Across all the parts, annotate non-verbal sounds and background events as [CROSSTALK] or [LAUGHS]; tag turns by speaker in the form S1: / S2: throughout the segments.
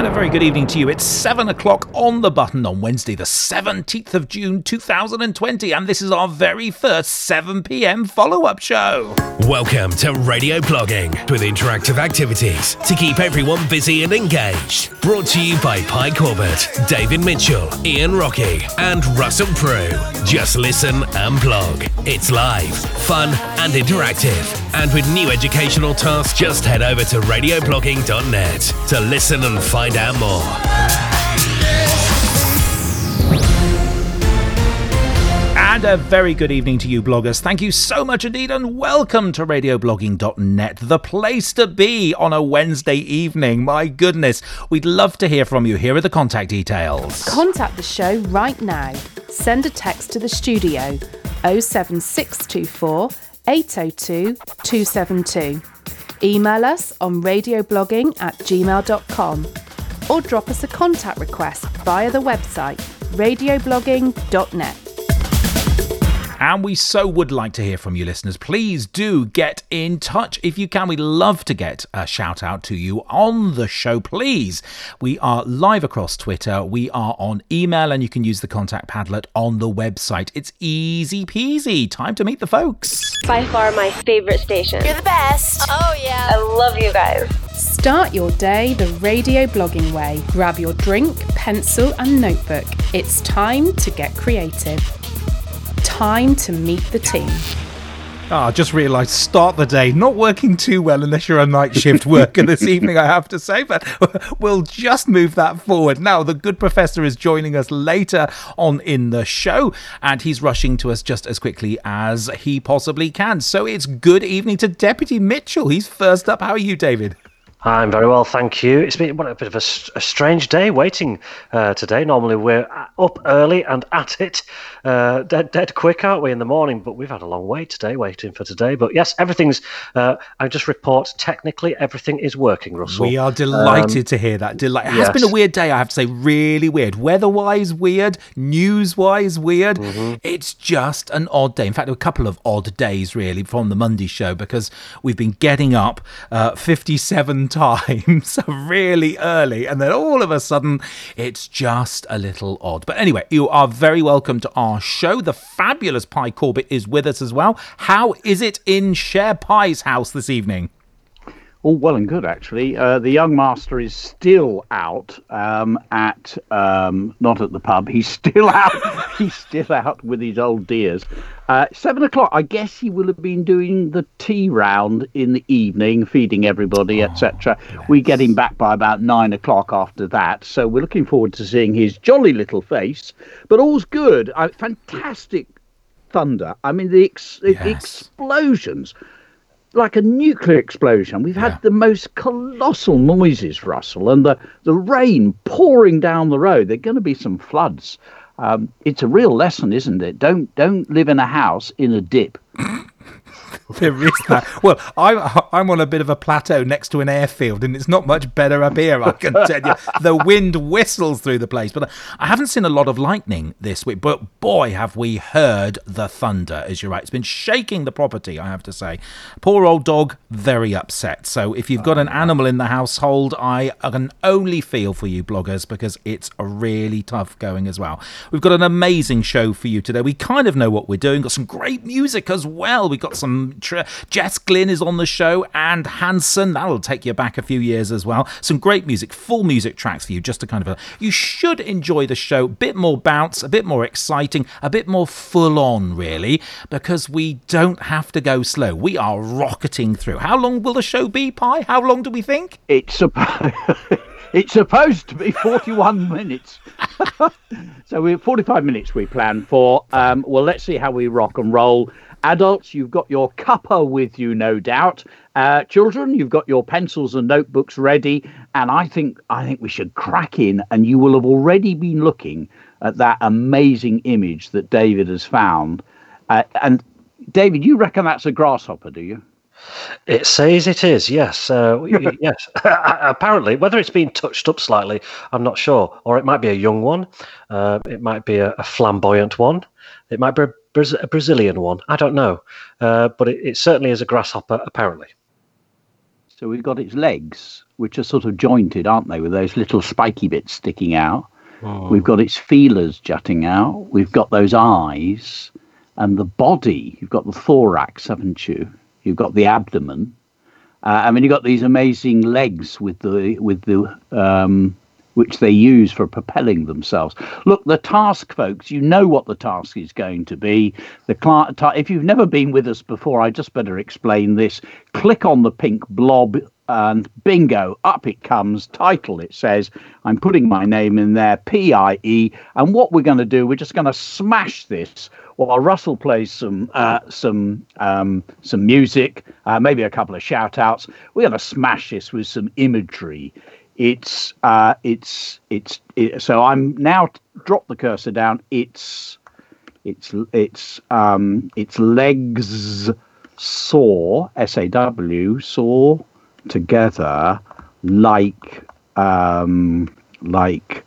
S1: And a very good evening to you. It's 7 o'clock on the button on Wednesday, the 17th of June 2020, and this is our very first 7 pm follow up show.
S2: Welcome to Radio Blogging with interactive activities to keep everyone busy and engaged. Brought to you by Pie Corbett, David Mitchell, Ian Rockey, and Russell Prue. Just listen and blog. It's live, fun, and interactive. And with new educational tasks, just head over to radioblogging.net to listen and find out more.
S1: And a very good evening to you, bloggers. Thank you so much indeed, and welcome to radioblogging.net, the place to be on a Wednesday evening. My goodness, we'd love to hear from you. Here are the contact details.
S3: Contact the show right now. Send a text to the studio 07624 802 272. Email us on radioblogging at gmail.com or drop us a contact request via the website radioblogging.net.
S1: And we so would like to hear from you, listeners. Please do get in touch if you can. We'd love to get a shout out to you on the show, please. We are live across Twitter, we are on email, and you can use the contact Padlet on the website. It's easy peasy. Time to meet the folks.
S4: By far my favorite station.
S5: You're the best.
S4: Oh, yeah. I love you guys.
S3: Start your day the radio blogging way. Grab your drink, pencil, and notebook. It's time to get creative time to meet the team.
S1: Ah, I just realised start the day not working too well unless you're a night shift [LAUGHS] worker this evening, I have to say, but [LAUGHS] we'll just move that forward. Now, the good professor is joining us later on in the show, and he's rushing to us just as quickly as he possibly can. So it's good evening to Deputy Mitchell. He's first up. How are you, David?
S6: I'm very well, thank you. It's been a bit of a, a strange day waiting uh, today. Normally we're up early and at it, uh, dead, dead quick, aren't we, in the morning? But we've had a long wait today, waiting for today. But yes, everything's. Uh, I just report technically everything is working, Russell.
S1: We are delighted um, to hear that. Delight. It has yes. been a weird day, I have to say, really weird. Weather-wise, weird. News-wise, weird. Mm-hmm. It's just an odd day. In fact, a couple of odd days really from the Monday show because we've been getting up uh, 57 times [LAUGHS] really early, and then all of a sudden it's just a little odd. But anyway, you are very welcome to our show. The fabulous Pie Corbett is with us as well. How is it in Share Pie's house this evening?
S7: All well and good actually. Uh, the young master is still out um, at um, not at the pub. He's [LAUGHS] still out. he's still out with his old dears. Uh, seven o'clock. I guess he will have been doing the tea round in the evening, feeding everybody, oh, etc. We get him back by about nine o'clock after that. So we're looking forward to seeing his jolly little face. But all's good. Uh, fantastic thunder. I mean the ex- yes. explosions like a nuclear explosion. We've had yeah. the most colossal noises, Russell, and the, the rain pouring down the road. There are going to be some floods. Um, it's a real lesson, isn't it? Don't don't live in a house in a dip. [LAUGHS]
S1: there is that. Well, I'm I'm on a bit of a plateau next to an airfield, and it's not much better up here. I can [LAUGHS] tell you, the wind whistles through the place. But I haven't seen a lot of lightning this week. But boy, have we heard the thunder! As you're right, it's been shaking the property. I have to say, poor old dog, very upset. So if you've got an oh, animal in the household, I can only feel for you, bloggers, because it's really tough going as well. We've got an amazing show for you today. We kind of know what we're doing. Got some great music as well. We've got some Jess Glynne is on the show and Hanson. That'll take you back a few years as well. Some great music, full music tracks for you, just to kind of. A, you should enjoy the show. A bit more bounce, a bit more exciting, a bit more full on, really, because we don't have to go slow. We are rocketing through. How long will the show be, Pie? How long do we think?
S7: It's supposed. [LAUGHS] it's supposed to be 41 [LAUGHS] minutes. [LAUGHS] so we're 45 minutes we plan for. Um, well, let's see how we rock and roll. Adults, you've got your cuppa with you, no doubt. Uh, children, you've got your pencils and notebooks ready, and I think I think we should crack in. And you will have already been looking at that amazing image that David has found. Uh, and David, you reckon that's a grasshopper, do you?
S6: It says it is, yes. Uh, [LAUGHS] yes. [LAUGHS] Apparently, whether it's been touched up slightly, I'm not sure. Or it might be a young one. Uh, it might be a, a, flamboyant one. It might be a a Brazilian one. I don't know, uh, but it, it, certainly is a grasshopper, apparently.
S7: So we've got its legs, which are sort of jointed, aren't they, with those little spiky bits sticking out. We've got its feelers jutting out. We've got those eyes and the body. You've got the thorax, haven't you? You've got the abdomen. Uh, I mean, you've got these amazing legs with the with the um, which they use for propelling themselves. Look, the task, folks. You know what the task is going to be. The cli- ta- if you've never been with us before, I just better explain this. Click on the pink blob and bingo, up it comes. Title it says, I'm putting my name in there, P I E. And what we're going to do, we're just going to smash this while Russell plays some uh, some um, some music, uh, maybe a couple of shout outs. We're going to smash this with some imagery. It's uh, it's it's it, so I'm now drop the cursor down. It's it's it's um, it's legs saw S A W saw together like um, like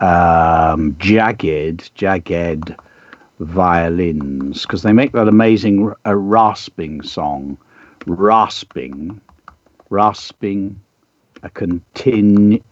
S7: um, jagged jagged violins. Because they make that amazing uh, rasping song. Rasping. Rasping a continuous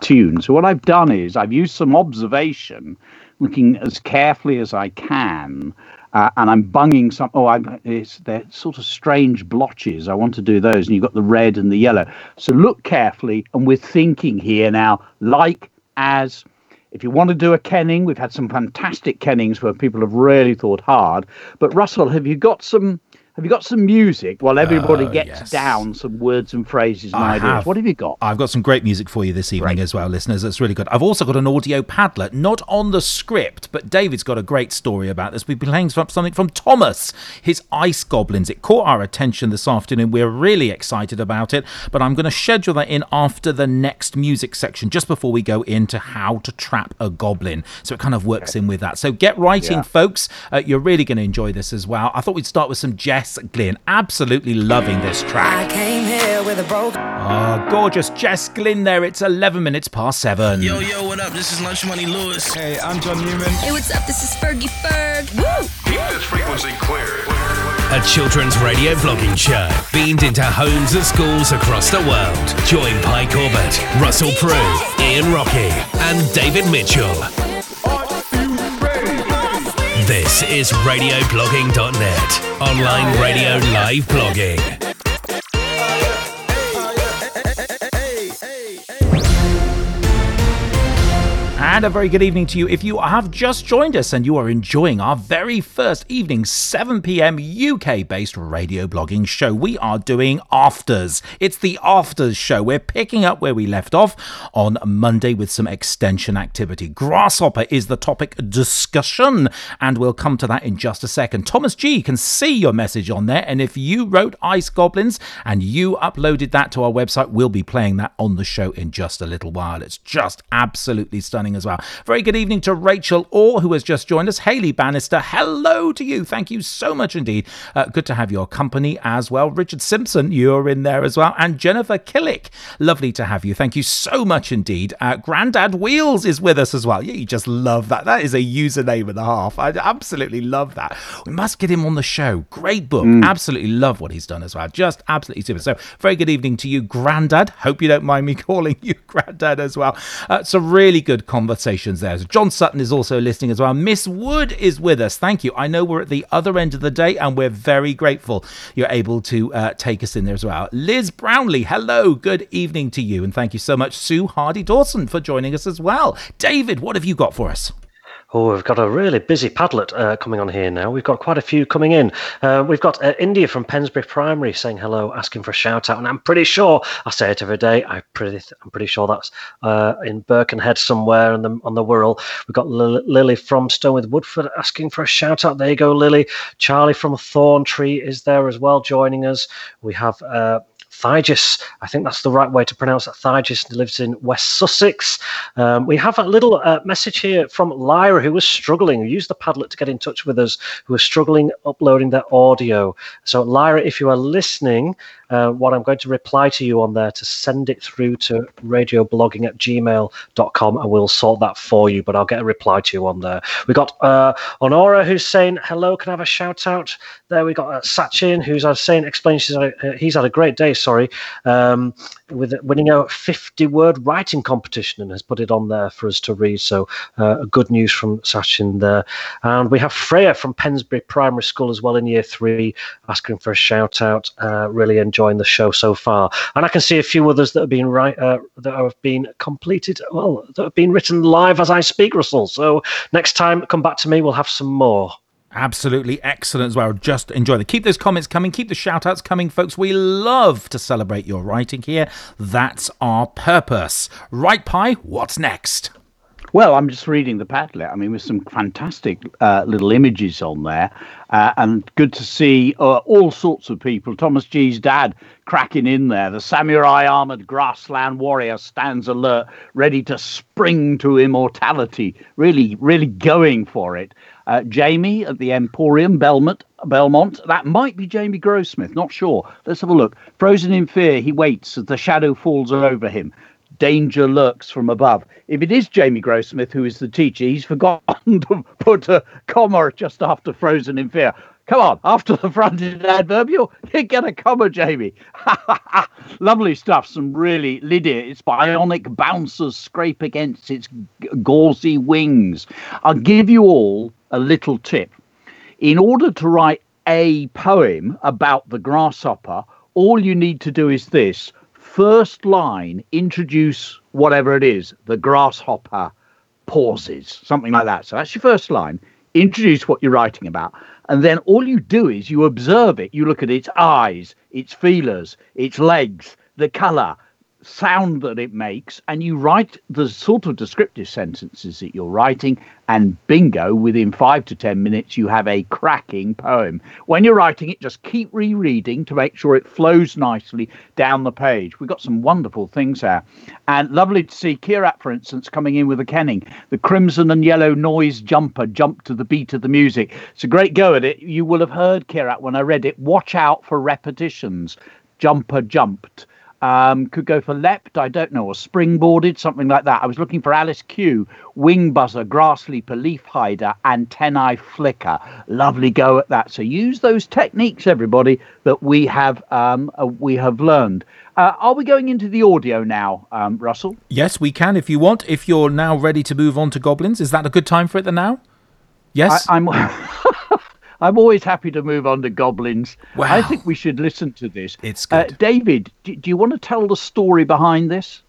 S7: tune so what i've done is i've used some observation looking as carefully as i can uh, and I'm bunging some. Oh, I'm, it's they're sort of strange blotches. I want to do those, and you've got the red and the yellow. So look carefully, and we're thinking here now, like as. If you want to do a kenning, we've had some fantastic kennings where people have really thought hard. But Russell, have you got some? Have you got some music while everybody
S1: Oh,
S7: gets
S1: yes.
S7: down some words and phrases and
S1: I
S7: ideas?
S1: have.
S7: What have you got?
S1: I've got some great music for you this evening
S7: Great.
S1: as well, listeners. That's really good. I've also got an audio padlet, not on the script, but David's got a great story about this. We've been playing something from Thomas, his Ice Goblins. It caught our attention this afternoon. We're really excited about it, but I'm going to schedule that in after the next music section, just before we go into how to trap a goblin. So it kind of works in with that. So get writing,
S7: Yeah.
S1: folks. Uh, you're really going to enjoy this as well. I thought we'd start with some Jess Glynne. Absolutely loving this track.
S5: I came here with a broken.
S1: Oh, gorgeous Jess Glynne there. It's 11 minutes past seven.
S8: Yo, yo, what up? This is Lunch Money Lewis.
S9: Hey, I'm John Newman.
S5: Hey, what's up? This is Fergie Ferg. Woo!
S10: Keep this frequency clear.
S2: A children's radio blogging show beamed into homes and schools across the world. Join Pie Corbett, Russell Prue, Ian Rockey, and David Mitchell. This is radioblogging.net, online oh, radio live blogging.
S1: And a very good evening to you. If you have just joined us and you are enjoying our very first evening 7 p.m. UK based radio blogging show, we are doing Afters. It's the Afters show. We're picking up where we left off on Monday with some extension activity. Grasshopper is the topic discussion, and we'll come to that in just a second. Thomas G can see your message on there, and if you wrote Ice Goblins and you uploaded that to our website, we'll be playing that on the show in just a little while. It's just absolutely stunning as well. Very good evening to Rachel Orr, who has just joined us. Haley Bannister, hello to you. Thank you so much indeed. Uh, good to have your company as well. Richard Simpson, you're in there as well. And Jennifer Killick, lovely to have you. Thank you so much indeed. Uh, Grandad Wheels is with us as well. Yeah, you just love that. That is a username and a half. I absolutely love that. We must get him on the show. Great book. Absolutely love what he's done as well. Just absolutely super. So, very good evening to you, Grandad. Hope you don't mind me [LAUGHS] calling you Grandad as well. Uh, a really good conversations there. So John Sutton is also listening as well. Miss Wood is with us. Thank you. I know we're at the other end of the day and we're very grateful you're able to uh, take us in there as well. Liz Brownlee, hello. Good evening to you. And thank you so much, Sue Hardy Dawson, for joining us as well. David, what have you got for us?
S6: Oh, we've got a really busy Padlet uh, coming on here now. We've got quite a few coming in. Uh, we've got uh, India from Pensbury Primary saying hello, asking for a shout out, and I'm pretty sure I say it every day. I pretty, I'm pretty sure that's uh, in Birkenhead somewhere on the on the Wirral. We've got Lily, Lily from Stonewith Woodford asking for a shout out. There you go, Lily. Charlie from Thorn Tree is there as well, joining us. We have. Thygis. I think that's the right way to pronounce it. Thygis lives in West Sussex. Um, we have a little uh, message here from Lyra, who was struggling, who used the Padlet to get in touch with us, who was struggling uploading their audio. So, Lyra, if you are listening, uh, what I'm going to reply to you on there to send it through to radioblogging at gmail.com and we'll sort that for you. But I'll get a reply to you on there. We got uh, Honora who's saying hello. Can I have a shout out? There we got uh, Sachin who's uh, saying explains he's had, a, uh, he's had a great day. Sorry, um, with winning a 50 word writing competition and has put it on there for us to read. So uh, good news from Sachin there. And we have Freya from Pensbury Primary School as well in year three asking for a shout out. Uh, really enjoying the show so far. And I can see a few others that have been right uh, that have been completed. Well, that have been written live as I speak, Russell. So next time, come back to me. We'll have some more.
S1: Absolutely excellent as well. Just enjoy them. Keep those comments coming. Keep the shout outs coming, folks. We love to celebrate your writing here. That's our purpose. Right, Pie, what's next?
S7: Well, I'm just reading the Padlet. I mean, with some fantastic uh, little images on there, uh, and good to see uh, all sorts of people. Thomas G's dad cracking in there. The samurai armored grassland warrior stands alert, ready to spring to immortality. Really, really going for it. Uh, Jamie at the Emporium, Belmont. Belmont. That might be Jamie Grossmith. Not sure. Let's have a look. Frozen in fear, he waits as the shadow falls over him danger lurks from above. If it is Jamie Grossmith who is the teacher, he's forgotten [LAUGHS] to put a comma just after Frozen in Fear. Come on, after the fronted adverbial, [LAUGHS] get a comma, Jamie. [LAUGHS] Lovely stuff. Some really Lydia. Its bionic bouncers scrape against its gauzy wings. I'll give you all a little tip. In order to write a poem about the grasshopper, all you need to do is this. First line introduce whatever it is the grasshopper pauses something like that. So that's your first line. Introduce what you're writing about. And then all you do is you observe it. You look at its eyes its feelers its legs the color sound that it makes and you write the sort of descriptive sentences that you're writing and bingo within 5 to 10 minutes you have a cracking poem. When you're writing it just keep rereading to make sure it flows nicely down the page. We've got some wonderful things there and lovely to see Kirat for instance coming in with a kenning. The crimson and yellow noise jumper jumped to the beat of the music. It's a great go at it. You will have heard Kirat when I read it watch out for repetitions. Jumper jumped um, could go for leapt, I don't know, or springboarded, something like that. I was looking for Alice Q, wing buzzer, grass leaper, leaf hider, antennae flicker. Lovely go at that. So use those techniques, everybody, that we have um, uh, we have learned. Uh, are we going into the audio now, um, Russell?
S1: Yes, we can if you want. If you're now ready to move on to goblins, is that a good time for it then now? Yes.
S7: I, I'm. [LAUGHS] I'm always happy to move on to goblins.
S1: Wow.
S7: I think we should listen to this.
S1: It's
S7: Uh. David, do, do you want to tell the story behind this?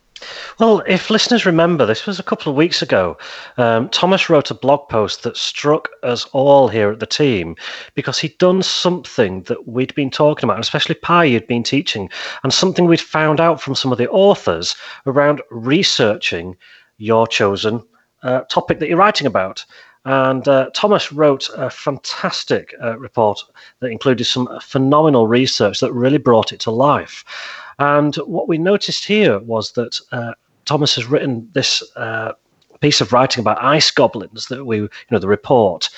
S6: Well, if listeners remember, this was a couple of weeks ago. Um, Thomas wrote a blog post that struck us all here at the team because he'd done something that we'd been talking about, and especially Pie had been teaching, and something we'd found out from some of the authors around researching your chosen uh, topic that you're writing about. And uh, Thomas wrote a fantastic uh, report that included some phenomenal research that really brought it to life. And what we noticed here was that uh, Thomas has written this uh, piece of writing about ice goblins that we, you know, the report,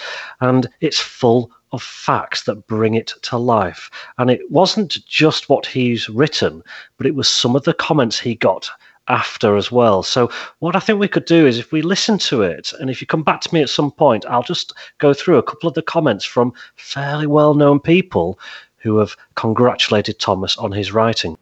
S6: and it's full of facts that bring it to life. And it wasn't just what he's written, but it was some of the comments he got after as well. So what I think we could do is if we listen to it and if you come back to me at some point, I'll just go through a couple of the comments from fairly well-known people who have congratulated Thomas on his writing.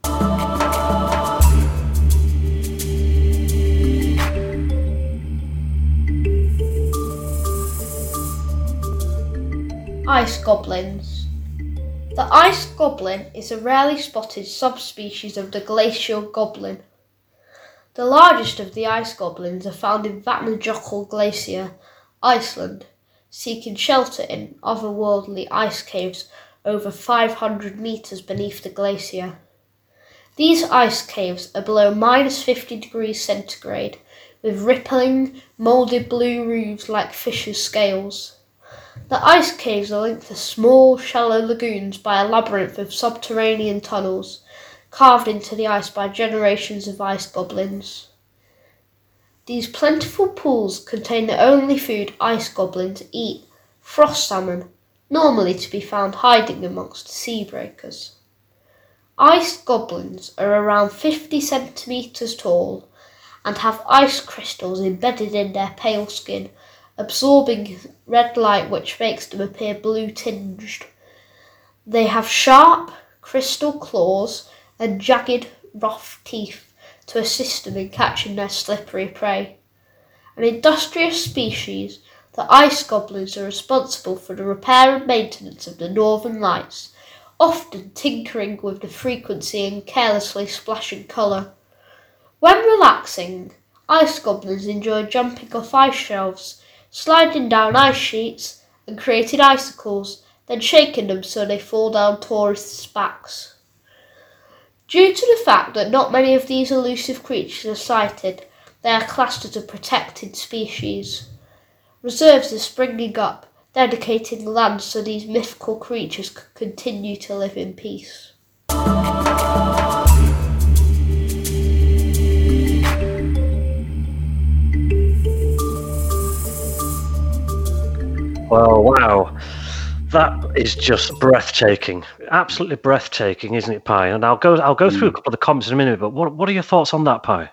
S9: Ice goblins. The ice goblin is a rarely spotted subspecies of the glacial goblin. The largest of the ice goblins are found in Vatnajökull Glacier, Iceland, seeking shelter in otherworldly ice caves over 500 meters beneath the glacier. These ice caves are below minus 50 degrees centigrade, with rippling, moulded blue roofs like fish's scales. The ice caves are linked to small, shallow lagoons by a labyrinth of subterranean tunnels, carved into the ice by generations of ice goblins. These plentiful pools contain the only food ice goblins eat frost salmon, normally to be found hiding amongst sea breakers. Ice goblins are around 50 centimetres tall and have ice crystals embedded in their pale skin, absorbing red light which makes them appear blue tinged. They have sharp crystal claws and jagged, rough teeth to assist them in catching their slippery prey. An industrious species, the ice goblins are responsible for the repair and maintenance of the northern lights, often tinkering with the frequency and carelessly splashing colour. When relaxing, ice goblins enjoy jumping off ice shelves, sliding down ice sheets, and creating icicles, then shaking them so they fall down tourists' backs. Due to the fact that not many of these elusive creatures are sighted, they are classed as a protected species. Reserves are springing up, dedicating land so these mythical creatures can continue to live in peace.
S6: Well, wow. That is just breathtaking. Absolutely breathtaking, isn't it, Pie? And I'll go I'll go through a mm. couple of the comments in a minute, but what what are your thoughts on that, Pie?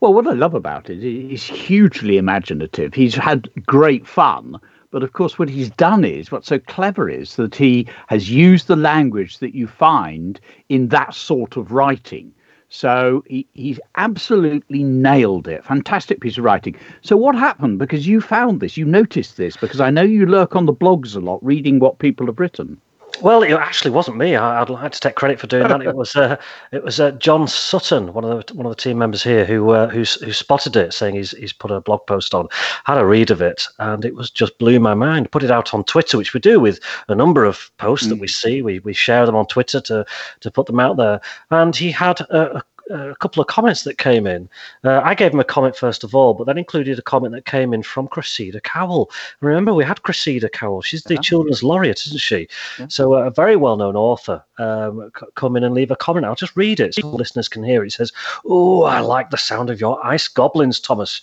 S7: Well, what I love about it is he's hugely imaginative. He's had great fun. But of course, what he's done is what's so clever is that he has used the language that you find in that sort of writing. So he, he's absolutely nailed it. Fantastic piece of writing. So what happened? Because you found this, you noticed this, because I know you lurk on the blogs a lot, reading what people have written.
S6: Well, it actually wasn't me. I, would like to take credit for doing that. It [LAUGHS] was uh, it was uh, John Sutton, one of the one of the team members here, who uh, who who spotted it, saying he's he's put a blog post on. Had a read of it, and it was just blew my mind. Put it out on Twitter, which we do with a number of posts mm. that we see. We we share them on Twitter to to put them out there. And he had a, a a couple of comments that came in. Uh, I gave him a comment first of all, but that included a comment that came in from Cressida Cowell. Remember, we had Cressida Cowell. She's the yeah. children's laureate, isn't she? Yeah. So uh, a very well-known author um, come in and leave a comment. I'll just read it so listeners can hear it. It says, "Oh, I like the sound of your ice goblins, Thomas.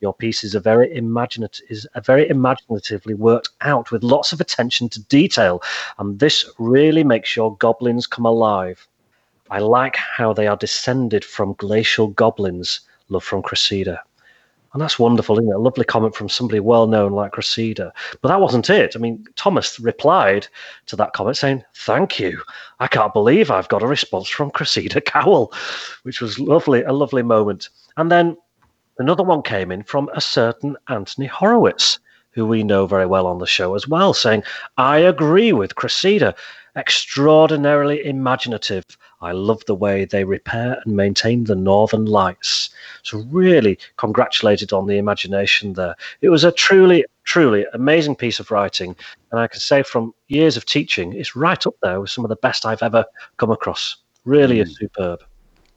S6: Your piece is a very imaginative, is a very imaginatively worked out with lots of attention to detail, and this really makes your goblins come alive." I like how they are descended from glacial goblins, love from Cressida. And that's wonderful, isn't it? A lovely comment from somebody well known like Cressida. But that wasn't it. I mean, Thomas replied to that comment saying, Thank you. I can't believe I've got a response from Cressida Cowell, which was lovely, a lovely moment. And then another one came in from a certain Anthony Horowitz, who we know very well on the show as well, saying, I agree with Cressida. Extraordinarily imaginative. I love the way they repair and maintain the Northern Lights. So, really congratulated on the imagination there. It was a truly, truly amazing piece of writing. And I can say from years of teaching, it's right up there with some of the best I've ever come across. Really mm. is superb.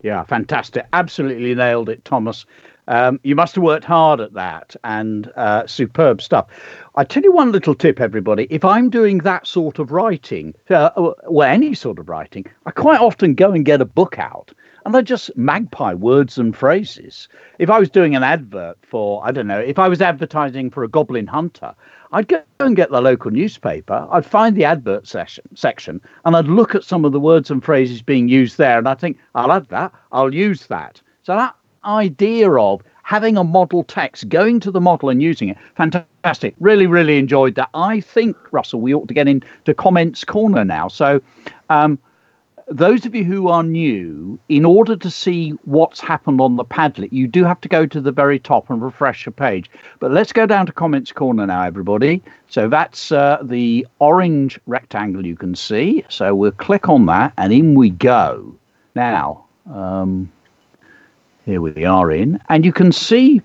S7: Yeah, fantastic. Absolutely nailed it, Thomas. Um, you must have worked hard at that and uh, superb stuff. I tell you one little tip, everybody. If I'm doing that sort of writing, uh, well, any sort of writing, I quite often go and get a book out and I just magpie words and phrases. If I was doing an advert for, I don't know, if I was advertising for a goblin hunter, I'd go and get the local newspaper, I'd find the advert session, section, and I'd look at some of the words and phrases being used there, and I think, I'll add that, I'll use that. So that idea of having a model text, going to the model and using it. Fantastic. Really, really enjoyed that. I think, Russell, we ought to get into comments corner now. So, um, those of you who are new, in order to see what's happened on the Padlet, you do have to go to the very top and refresh your page. But let's go down to comments corner now, everybody. So that's uh, the orange rectangle you can see. So we'll click on that and in we go. Now, um, here we are in, and you can see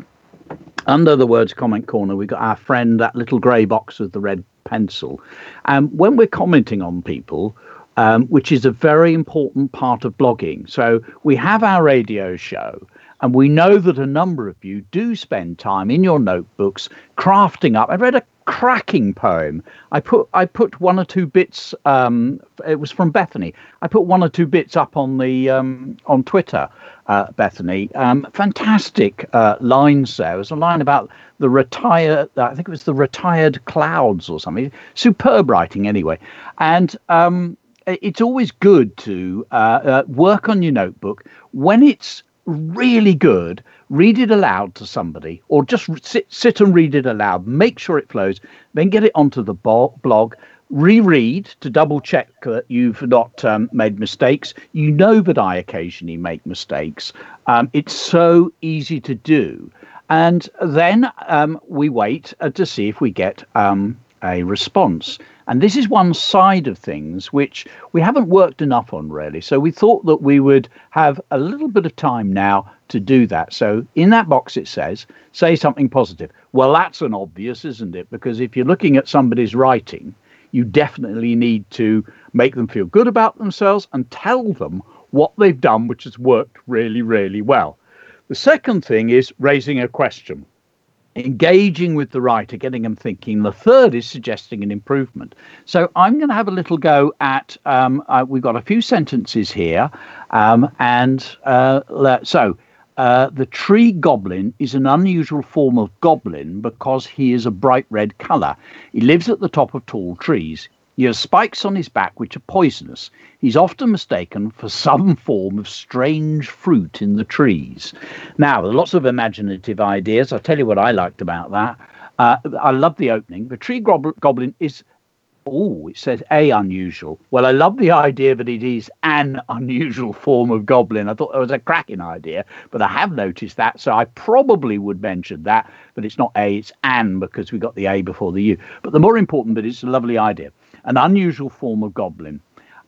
S7: under the words comment corner, we've got our friend, that little grey box with the red pencil. And um, when we're commenting on people, um, which is a very important part of blogging. So we have our radio show, and we know that a number of you do spend time in your notebooks crafting up. I read a cracking poem. I put I put one or two bits. Um, it was from Bethany. I put one or two bits up on the um, on Twitter. Uh, Bethany, um, fantastic uh, lines there. It was a line about the retired. I think it was the retired clouds or something. Superb writing, anyway. And um, it's always good to uh, uh work on your notebook when it's really good, read it aloud to somebody, or just sit, sit and read it aloud. Make sure it flows. Then get it onto the blog. Reread to double check that you've not um, made mistakes. You know that I occasionally make mistakes. Um, it's so easy to do. And then um, we wait uh, to see if we get um, a response. And this is one side of things which we haven't worked enough on really. So we thought that we would have a little bit of time now to do that. So in that box it says, say something positive. Well, that's an obvious, isn't it? Because if you're looking at somebody's writing, you definitely need to make them feel good about themselves and tell them what they've done, which has worked really, really well. The second thing is raising a question engaging with the writer, getting them thinking. The third is suggesting an improvement. So I'm going to have a little go at. Um, uh, we've got a few sentences here, um, and uh, so. Uh, the tree goblin is an unusual form of goblin because he is a bright red color. He lives at the top of tall trees. He has spikes on his back which are poisonous. He's often mistaken for some [LAUGHS] form of strange fruit in the trees. Now, lots of imaginative ideas. I'll tell you what I liked about that. Uh, I love the opening. The tree goblin is Oh, it says a unusual. Well, I love the idea that it is an unusual form of goblin. I thought that was a cracking idea, but I have noticed that, so I probably would mention that. But it's not a, it's an because we got the a before the u. But the more important bit, it's a lovely idea an unusual form of goblin.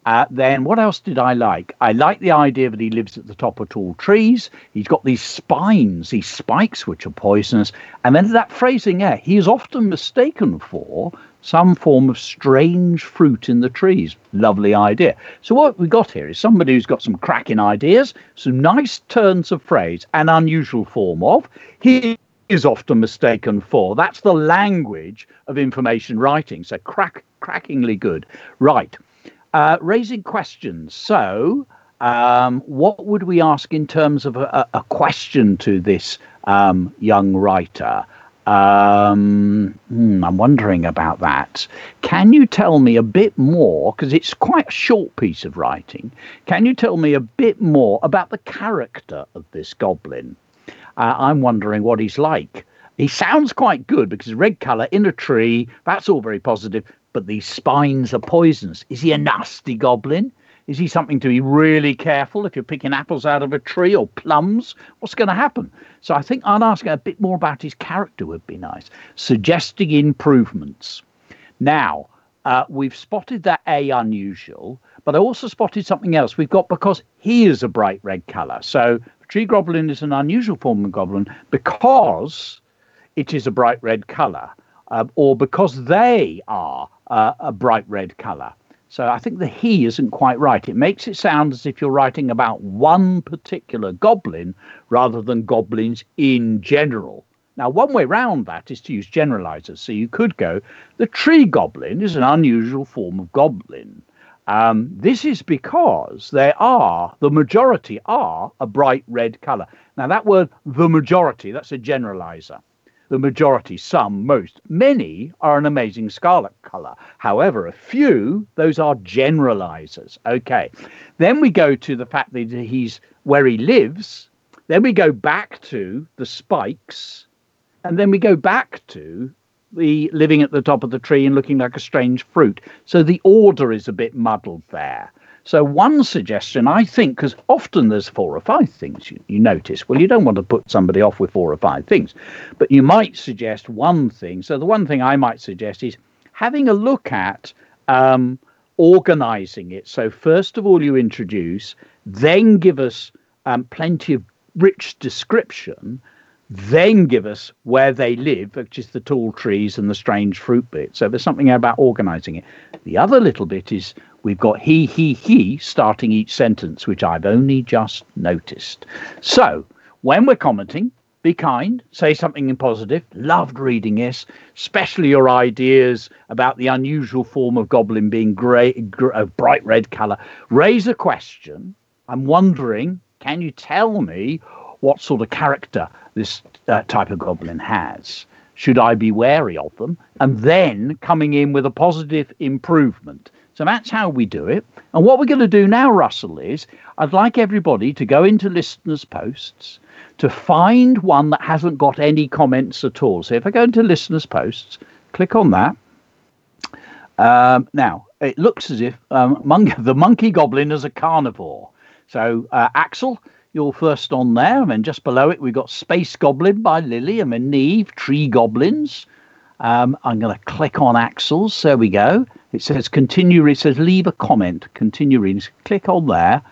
S7: Uh, then what else did I like? I like the idea that he lives at the top of tall trees. He's got these spines, these spikes which are poisonous. And then that phrasing there, he is often mistaken for some form of strange fruit in the trees. Lovely idea. So what we got here is somebody who's got some cracking ideas, some nice turns of phrase, an unusual form of. He is often mistaken for. That's the language of information writing. So crack, crackingly good. Right. Uh, raising questions. So, um, what would we ask in terms of a, a question to this um, young writer? Um, hmm, I'm wondering about that. Can you tell me a bit more? Because it's quite a short piece of writing. Can you tell me a bit more about the character of this goblin? Uh, I'm wondering what he's like. He sounds quite good because red colour in a tree, that's all very positive, but these spines are poisonous. Is he a nasty goblin? Is he something to be really careful if you're picking apples out of a tree or plums? What's going to happen? So I think I'd ask a bit more about his character would be nice. Suggesting improvements. Now, uh, we've spotted that A unusual, but I also spotted something else. We've got because he is a bright red colour. So Tree goblin is an unusual form of goblin because it is a bright red color, uh, or because they are uh, a bright red color. So I think the he isn't quite right. It makes it sound as if you're writing about one particular goblin rather than goblins in general. Now, one way round that is to use generalizers. So you could go, the tree goblin is an unusual form of goblin. Um, this is because they are, the majority are a bright red color. Now, that word, the majority, that's a generalizer. The majority, some, most, many are an amazing scarlet color. However, a few, those are generalizers. Okay. Then we go to the fact that he's where he lives. Then we go back to the spikes. And then we go back to the living at the top of the tree and looking like a strange fruit. So the order is a bit muddled there. So one suggestion, I think, because often there's four or five things you, you notice. Well, you don't want to put somebody off with four or five things, but you might suggest one thing. So the one thing I might suggest is having a look at um, organizing it. So first of all, you introduce, then give us um, plenty of rich description, then give us where they live, which is the tall trees and the strange fruit bit. So there's something about organizing it. The other little bit is we've got he, he, he starting each sentence, which I've only just noticed. So when we're commenting, be kind, say something in positive. Loved reading this, especially your ideas about the unusual form of goblin being grey, gr- a bright red colour. Raise a question. I'm wondering, can you tell me what sort of character this uh, type of goblin has? Should I be wary of them? And then coming in with a positive improvement. So that's how we do it. And what we're going to do now, Russell, is I'd like everybody to go into listeners' posts to find one that hasn't got any comments at all. So if I go into listeners' posts, click on that. Um, now, it looks as if um, mon- [LAUGHS] the monkey goblin is a carnivore. So, uh, Axel, you're first on there. And then just below it, we've got Space Goblin by Lily and then Neve, Tree Goblins. Um, I'm going to click on Axel's. There we go. It says continue. It says leave a comment. Continue reading. Click on there,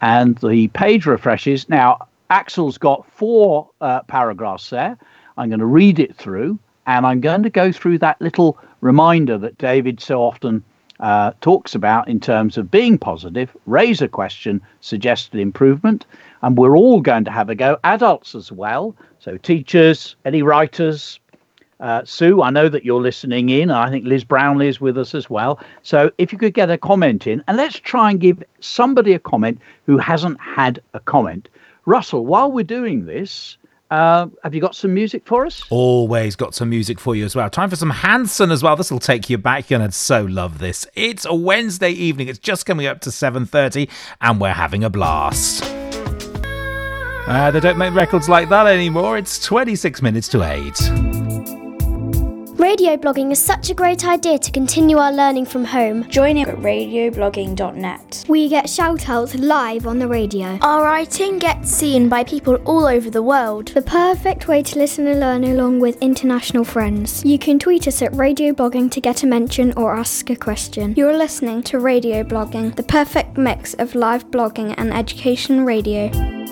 S7: and the page refreshes. Now Axel's got four uh, paragraphs there. I'm going to read it through, and I'm going to go through that little reminder that David so often uh, talks about in terms of being positive, raise a question, suggest an improvement, and we're all going to have a go. Adults as well. So teachers, any writers, uh, Sue, I know that you're listening in. I think Liz Brownlee is with us as well. So if you could get a comment in, and let's try and give somebody a comment who hasn't had a comment. Russell, while we're doing this, uh, have you got some music for us?
S1: Always got some music for you as well. Time for some Hanson as well. This will take you back. You're gonna so love this. It's a Wednesday evening. It's just coming up to 7:30, and we're having a blast. Uh, they don't make records like that anymore. It's 26 minutes to eight.
S10: Radio blogging is such a great idea to continue our learning from home.
S11: Join in at radioblogging.net.
S10: We get shout outs live on the radio.
S11: Our writing gets seen by people all over the world.
S10: The perfect way to listen and learn along with international friends. You can tweet us at Radio Blogging to get a mention or ask a question. You're listening to Radio Blogging, the perfect mix of live blogging and education radio.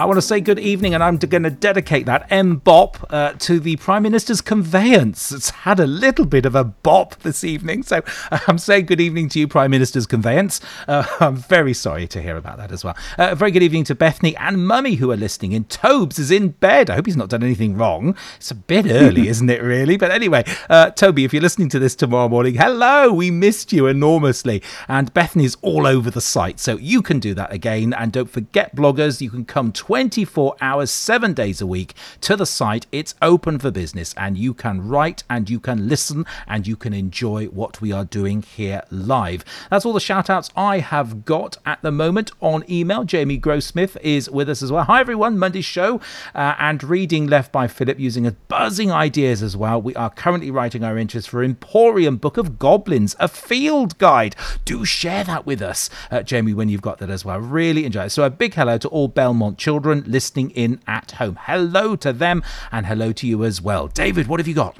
S1: I want to say good evening, and I'm going to dedicate that MMMBop uh, to the Prime Minister's conveyance. It's had a little bit of a bop this evening, so uh, I'm saying good evening to you, Prime Minister's conveyance. Uh, I'm very sorry to hear about that as well. Uh, very good evening to Bethany and Mummy who are listening in. Tobes is in bed. I hope he's not done anything wrong. It's a bit early, [LAUGHS] isn't it, really? But anyway, uh, Toby, if you're listening to this tomorrow morning, hello, we missed you enormously. And Bethany's all over the site, so you can do that again. And don't forget, bloggers, you can come 24 hours, seven days a week to the site. It's open for business and you can write and you can listen and you can enjoy what we are doing here live. That's all the shout outs I have got at the moment on email. Jamie Grossmith is with us as well. Hi, everyone. Monday's show uh, and reading left by Philip using a buzzing ideas as well. We are currently writing our interest for Emporium Book of Goblins, a field guide. Do share that with us, uh, Jamie, when you've got that as well. Really enjoy it. So, a big hello to all Belmont children listening in at home. Hello to them and hello to you as well. David, what have you got?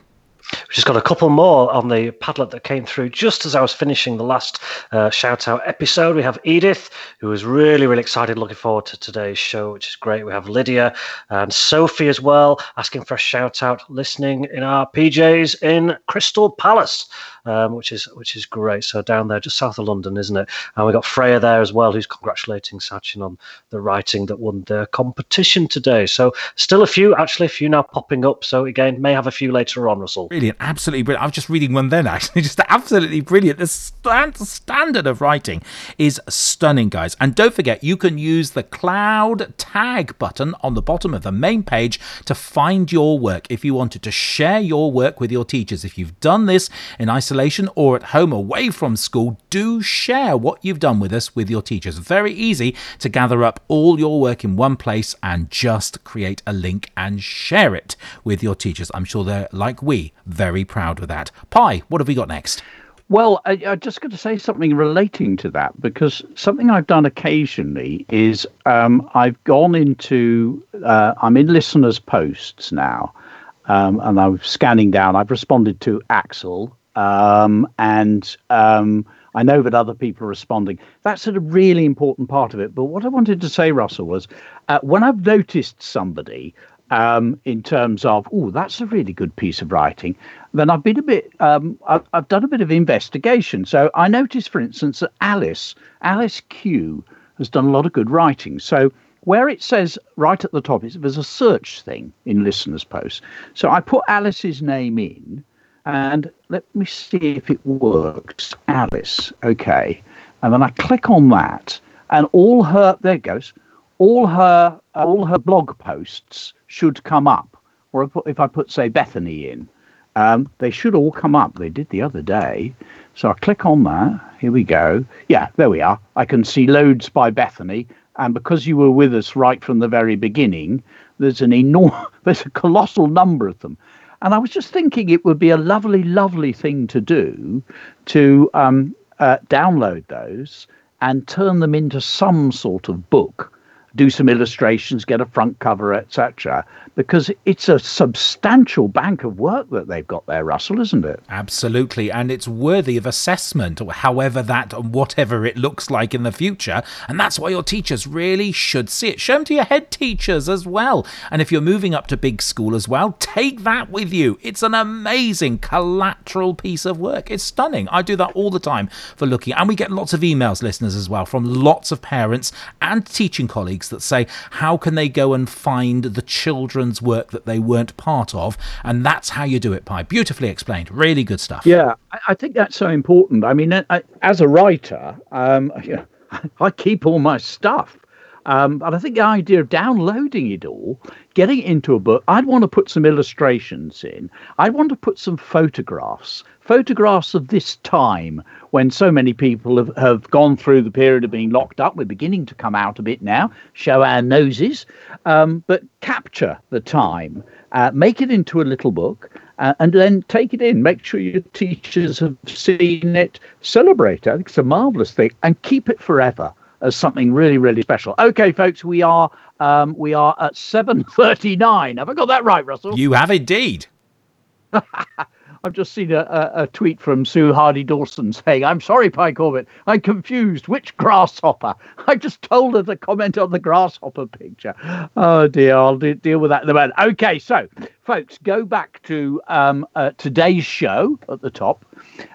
S6: We've just got a couple more on the Padlet that came through just as I was finishing the last uh, shout out episode. We have Edith, who is really, really excited, looking forward to today's show, which is great. We have Lydia and Sophie as well, asking for a shout out, listening in our PJs in Crystal Palace. Um, which is which is great. So down there, just south of London, isn't it? And we got Freya there as well, who's congratulating Sachin on the writing that won the competition today. So still a few, actually, a few now popping up. So again, may have a few later on, Russell.
S1: Brilliant, absolutely brilliant. I was just reading one then, [LAUGHS] actually, just absolutely brilliant. The stand, standard of writing is stunning, guys. And don't forget, you can use the cloud tag button on the bottom of the main page to find your work if you wanted to share your work with your teachers. If you've done this in isolation or at home away from school, do share what you've done with us with your teachers. Very easy to gather up all your work in one place and just create a link and share it with your teachers. I'm sure they're like we, very proud of that. Pie, what have we got next?
S7: Well, I, I just got to say something relating to that because something I've done occasionally is um, I've gone into, uh, I'm in listeners' posts now, um, and I'm scanning down. I've responded to Axel, um, and um, I know that other people are responding. That's a really important part of it. But what I wanted to say, Russell, was uh, when I've noticed somebody um, in terms of, oh, that's a really good piece of writing, then I've been a bit, um, I've, I've done a bit of investigation. So I noticed, for instance, that Alice, Alice Q, has done a lot of good writing. So where it says right at the top, it's, there's a search thing in listeners' posts. So I put Alice's name in, and let me see if it works. Alice, okay, and then I click on that, and all her there it goes, all her all her blog posts should come up. Or if, I put say Bethany in, um, they should all come up. They did the other day. So I click on that. Here we go. Yeah, there we are. I can see loads by Bethany. And because you were with us right from the very beginning, there's an enormous, [LAUGHS] there's a colossal number of them. And I was just thinking it would be a lovely, lovely thing to do to um, uh, download those and turn them into some sort of book do some illustrations, get a front cover, etc. Because it's a substantial bank of work that they've got there, Russell, isn't it?
S1: Absolutely, and it's worthy of assessment, however that and whatever it looks like in the future. And that's why your teachers really should see it. Show them to your head teachers as well. And if you're moving up to big school as well, take that with you. It's an amazing collateral piece of work. It's stunning. I do that all the time for looking, and we get lots of emails, listeners, as well, from lots of parents and teaching colleagues colleagues that say, how can they go and find the children's work that they weren't part of? And that's how you do it, Pie. Beautifully explained. Really good stuff.
S7: Yeah, I think that's so important. I mean, I, as a writer, um, [LAUGHS] I keep all my stuff. Um, but I think the idea of downloading it all, getting it into a book, I'd want to put some illustrations in. I'd want to put some photographs, photographs of this time when so many people have, have gone through the period of being locked up. We're beginning to come out a bit now, show our noses, um, but capture the time, uh, make it into a little book. Uh, and then take it in. Make sure your teachers have seen it. Celebrate it. I think it's a marvelous thing, and keep it forever as something really, really special. Okay, folks, we are um, we are at seven thirty nine. Have I got that right, Russell?
S1: You have indeed. [LAUGHS]
S7: I've just seen a, a, a, tweet from Sue Hardy Dawson saying, I'm sorry, Pie Corbett, I'm confused. Which grasshopper? [LAUGHS] I just told her to comment on the grasshopper picture. Oh, dear. I'll de- deal with that in a moment. Okay, so, folks, go back to um, uh, today's show at the top.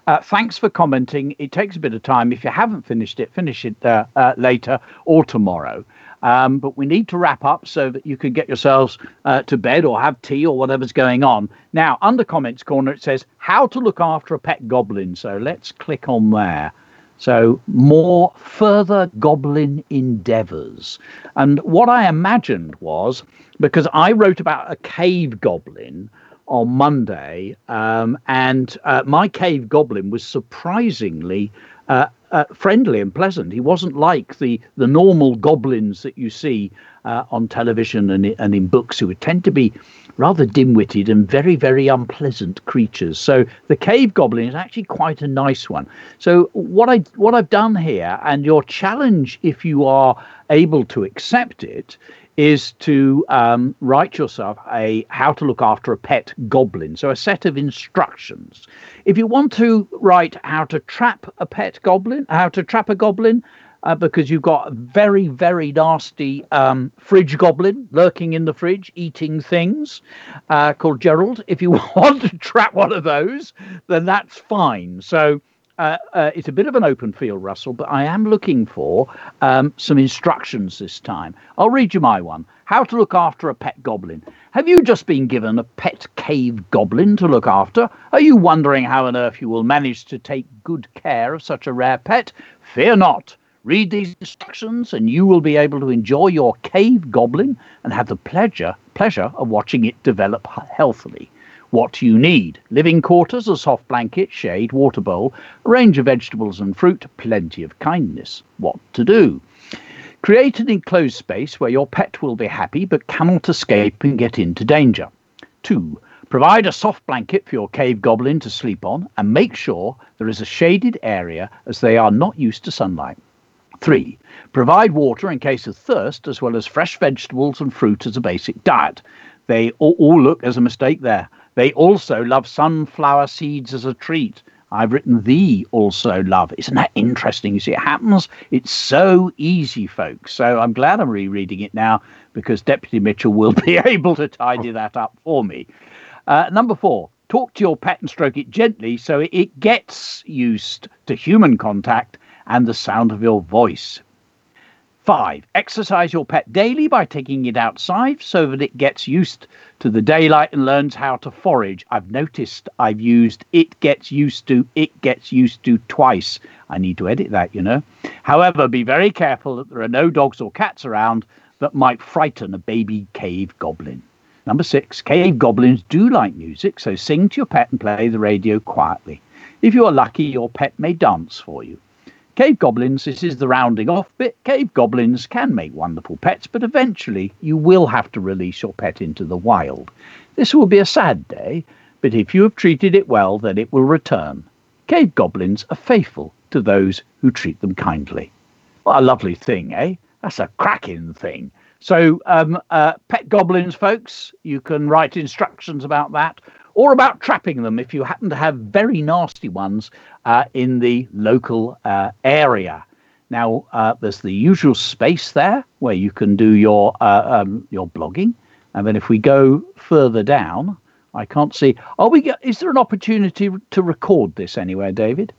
S7: Uh, thanks for commenting. It takes a bit of time. If you haven't finished it, finish it uh, uh later or tomorrow. Um, but we need to wrap up so that you can get yourselves uh, to bed or have tea or whatever's going on. Now, under comments corner, it says how to look after a pet goblin. So let's click on there. So, more further goblin endeavors. And what I imagined was because I wrote about a cave goblin on Monday, um, and uh, my cave goblin was surprisingly uh, uh, friendly and pleasant. He wasn't like the the normal goblins that you see uh, on television and and in books, who tend to be rather dim-witted and very very unpleasant creatures. So the cave goblin is actually quite a nice one. So what I what I've done here, and your challenge, if you are able to accept it, is to um, write yourself a how to look after a pet goblin. So a set of instructions. If you want to write how to trap a pet goblin, how to trap a goblin, uh, because you've got a very very nasty um, fridge goblin lurking in the fridge eating things uh, called Gerald. If you [LAUGHS] want to trap one of those, then that's fine. So uh, uh, it's a bit of an open field, Russell, but I am looking for um, some instructions this time. I'll read you my one. How to look after a pet goblin. Have you just been given a pet cave goblin to look after? Are you wondering how on earth you will manage to take good care of such a rare pet? Fear not. Read these instructions, and you will be able to enjoy your cave goblin and have the pleasure pleasure of watching it develop healthily what you need. Living quarters, a soft blanket, shade, water bowl, a range of vegetables and fruit, plenty of kindness. What to do? Create an enclosed space where your pet will be happy but cannot escape and get into danger. 2. Provide a soft blanket for your cave goblin to sleep on and make sure there is a shaded area as they are not used to sunlight. 3. Provide water in case of thirst as well as fresh vegetables and fruit as a basic diet. They all, all look, as a mistake there. They also love sunflower seeds as a treat. I've written thee also love. Isn't that interesting? You see, it happens. It's so easy, folks. So I'm glad I'm rereading it now because Deputy Mitchell will be [LAUGHS] able to tidy that up for me. Uh, number four, talk to your pet and stroke it gently so it gets used to human contact and the sound of your voice. Five, exercise your pet daily by taking it outside so that it gets used to the daylight and learns how to forage. I've noticed I've used it gets used to, it gets used to twice. I need to edit that, you know. However, be very careful that there are no dogs or cats around that might frighten a baby cave goblin. Number six, cave goblins do like music, so sing to your pet and play the radio quietly. If you are lucky, your pet may dance for you. Cave goblins, this is the rounding off bit. Cave goblins can make wonderful pets, but eventually you will have to release your pet into the wild. This will be a sad day, but if you have treated it well, then it will return. Cave goblins are faithful to those who treat them kindly. What a lovely thing, eh? That's a cracking thing. So, um, uh, pet goblins, folks, you can write instructions about that or about trapping them if you happen to have very nasty ones uh, in the local uh, area. Now, uh, there's the usual space there where you can do your uh, um, your blogging, and then if we go further down, I can't see. Are we? Is there an opportunity to record this anywhere, David?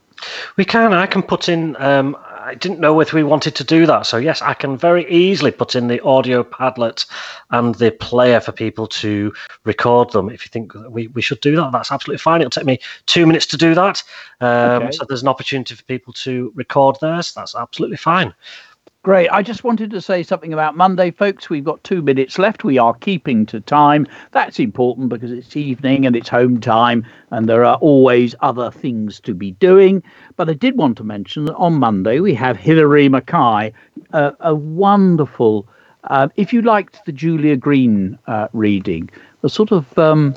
S6: We can. I can put in um, I didn't know if we wanted to do that. So yes, I can very easily put in the audio padlet and the player for people to record them. If you think we, we should do that, that's absolutely fine. It'll take me two minutes to do that. Um, okay. So there's an opportunity for people to record theirs. That's absolutely fine.
S7: Great. I just wanted to say something about Monday, folks. We've got two minutes left. We are keeping to time. That's important because it's evening and it's home time, and there are always other things to be doing. But I did want to mention that on Monday we have Hilary McKay, uh, a wonderful. Uh, if you liked the Julia Green uh, reading, the sort of um,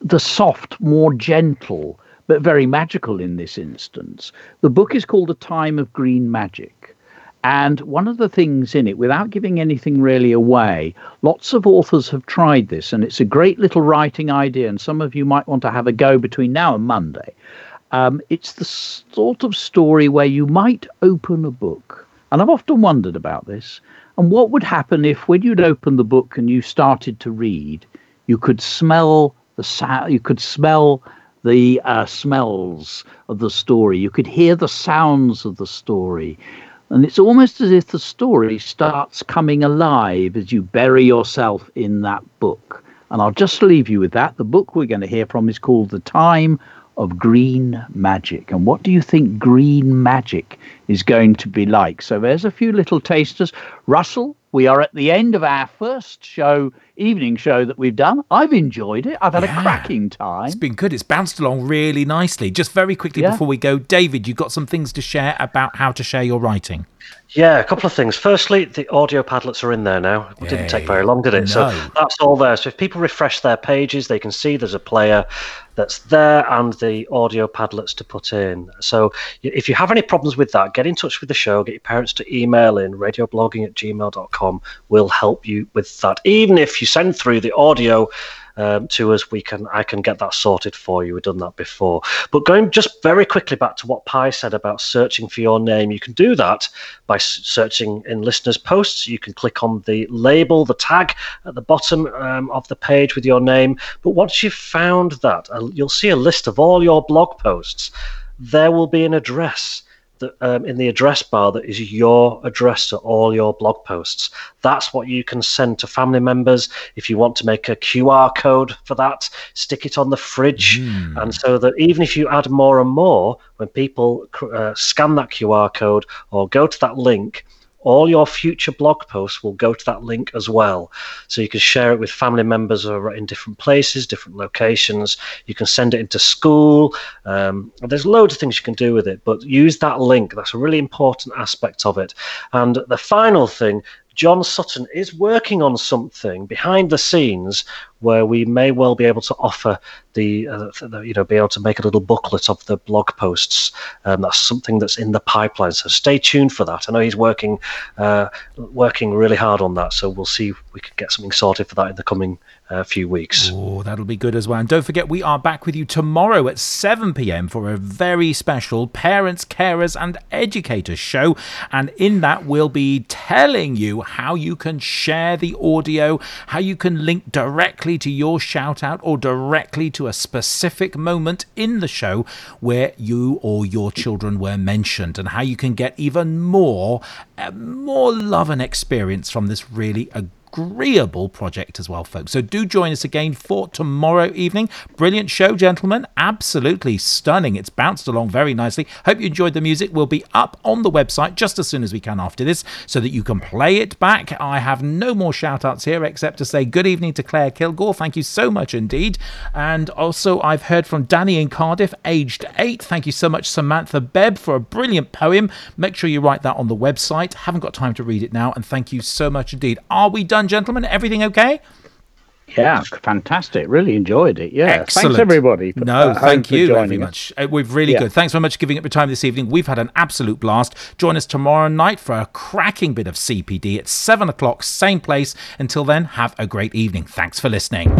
S7: the soft, more gentle, but very magical in this instance. The book is called A Time of Green Magic. And one of the things in it, without giving anything really away, lots of authors have tried this, and it's a great little writing idea. And some of you might want to have a go between now and Monday. Um, it's the sort of story where you might open a book, and I've often wondered about this. And what would happen if, when you'd open the book and you started to read, you could smell the sound, you could smell the uh, smells of the story, you could hear the sounds of the story. And it's almost as if the story starts coming alive as you bury yourself in that book. And I'll just leave you with that. The book we're going to hear from is called The Time of Green Magic. And what do you think green magic is going to be like? So there's a few little tasters. Russell, we are at the end of our first show, evening show that we've done. I've enjoyed it. I've had yeah. a cracking time.
S1: It's been good. It's bounced along really nicely. Just very quickly yeah. before we go, David, you've got some things to share about how to share your writing.
S6: Yeah, a couple of things. Firstly, the audio padlets are in there now. It Yay. didn't take very long, did it? No. So that's all there. So if people refresh their pages, they can see there's a player that's there and the audio padlets to put in. So if you have any problems with that, get in touch with the show, get your parents to email in radioblogging at gmail.com. We'll help you with that. Even if you send through the audio um, to us, we can I can get that sorted for you. We've done that before. But going just very quickly back to what Pie said about searching for your name, you can do that by searching in listeners' posts. You can click on the label, the tag at the bottom um, of the page with your name. But once you've found that, uh, you'll see a list of all your blog posts. There will be an address that, um, in the address bar that is your address to all your blog posts. That's what you can send to family members. If you want to make a QR code for that, stick it on the fridge. Mm. And so that even if you add more and more, when people uh, scan that QR code or go to that link, all your future blog posts will go to that link as well. So you can share it with family members or in different places, different locations. You can send it into school. Um, there's loads of things you can do with it, but use that link. That's a really important aspect of it. And the final thing John Sutton is working on something behind the scenes where we may well be able to offer the, uh, the you know, be able to make a little booklet of the blog posts. Um, that's something that's in the pipeline. So stay tuned for that. I know he's working, uh, working really hard on that. So we'll see if we can get something sorted for that in the coming uh, few weeks.
S1: Oh, that'll be good as well. And don't forget, we are back with you tomorrow at 7 p.m. for a very special parents, carers, and educators show. And in that, we'll be telling you how you can share the audio, how you can link directly directly to your shout out or directly to a specific moment in the show where you or your children were mentioned and how you can get even more, uh, more love and experience from this really agreeable project as well, folks. So do join us again for tomorrow evening. Brilliant show, gentlemen. Absolutely stunning. It's bounced along very nicely. Hope you enjoyed the music. We'll be up on the website just as soon as we can after this so that you can play it back. I have no more shout outs here except to say good evening to Claire Kilgore. Thank you so much indeed. And also, I've heard from Danny in Cardiff, aged eight. Thank you so much, Samantha Bebb, for a brilliant poem. Make sure you write that on the website. Haven't got time to read it now. And thank you so much indeed. Are we done, gentlemen? Everything okay?
S7: Yeah, fantastic. Really enjoyed it. Yeah.
S1: Excellent.
S7: Thanks, everybody. for-
S1: No, thank you very
S7: us.
S1: much. Uh, we've really
S7: Yeah.
S1: good. Thanks very much for giving up your time this evening. We've had an absolute blast. Join us tomorrow night for a cracking bit of CPD at seven o'clock, same place. Until then, have a great evening. Thanks for listening.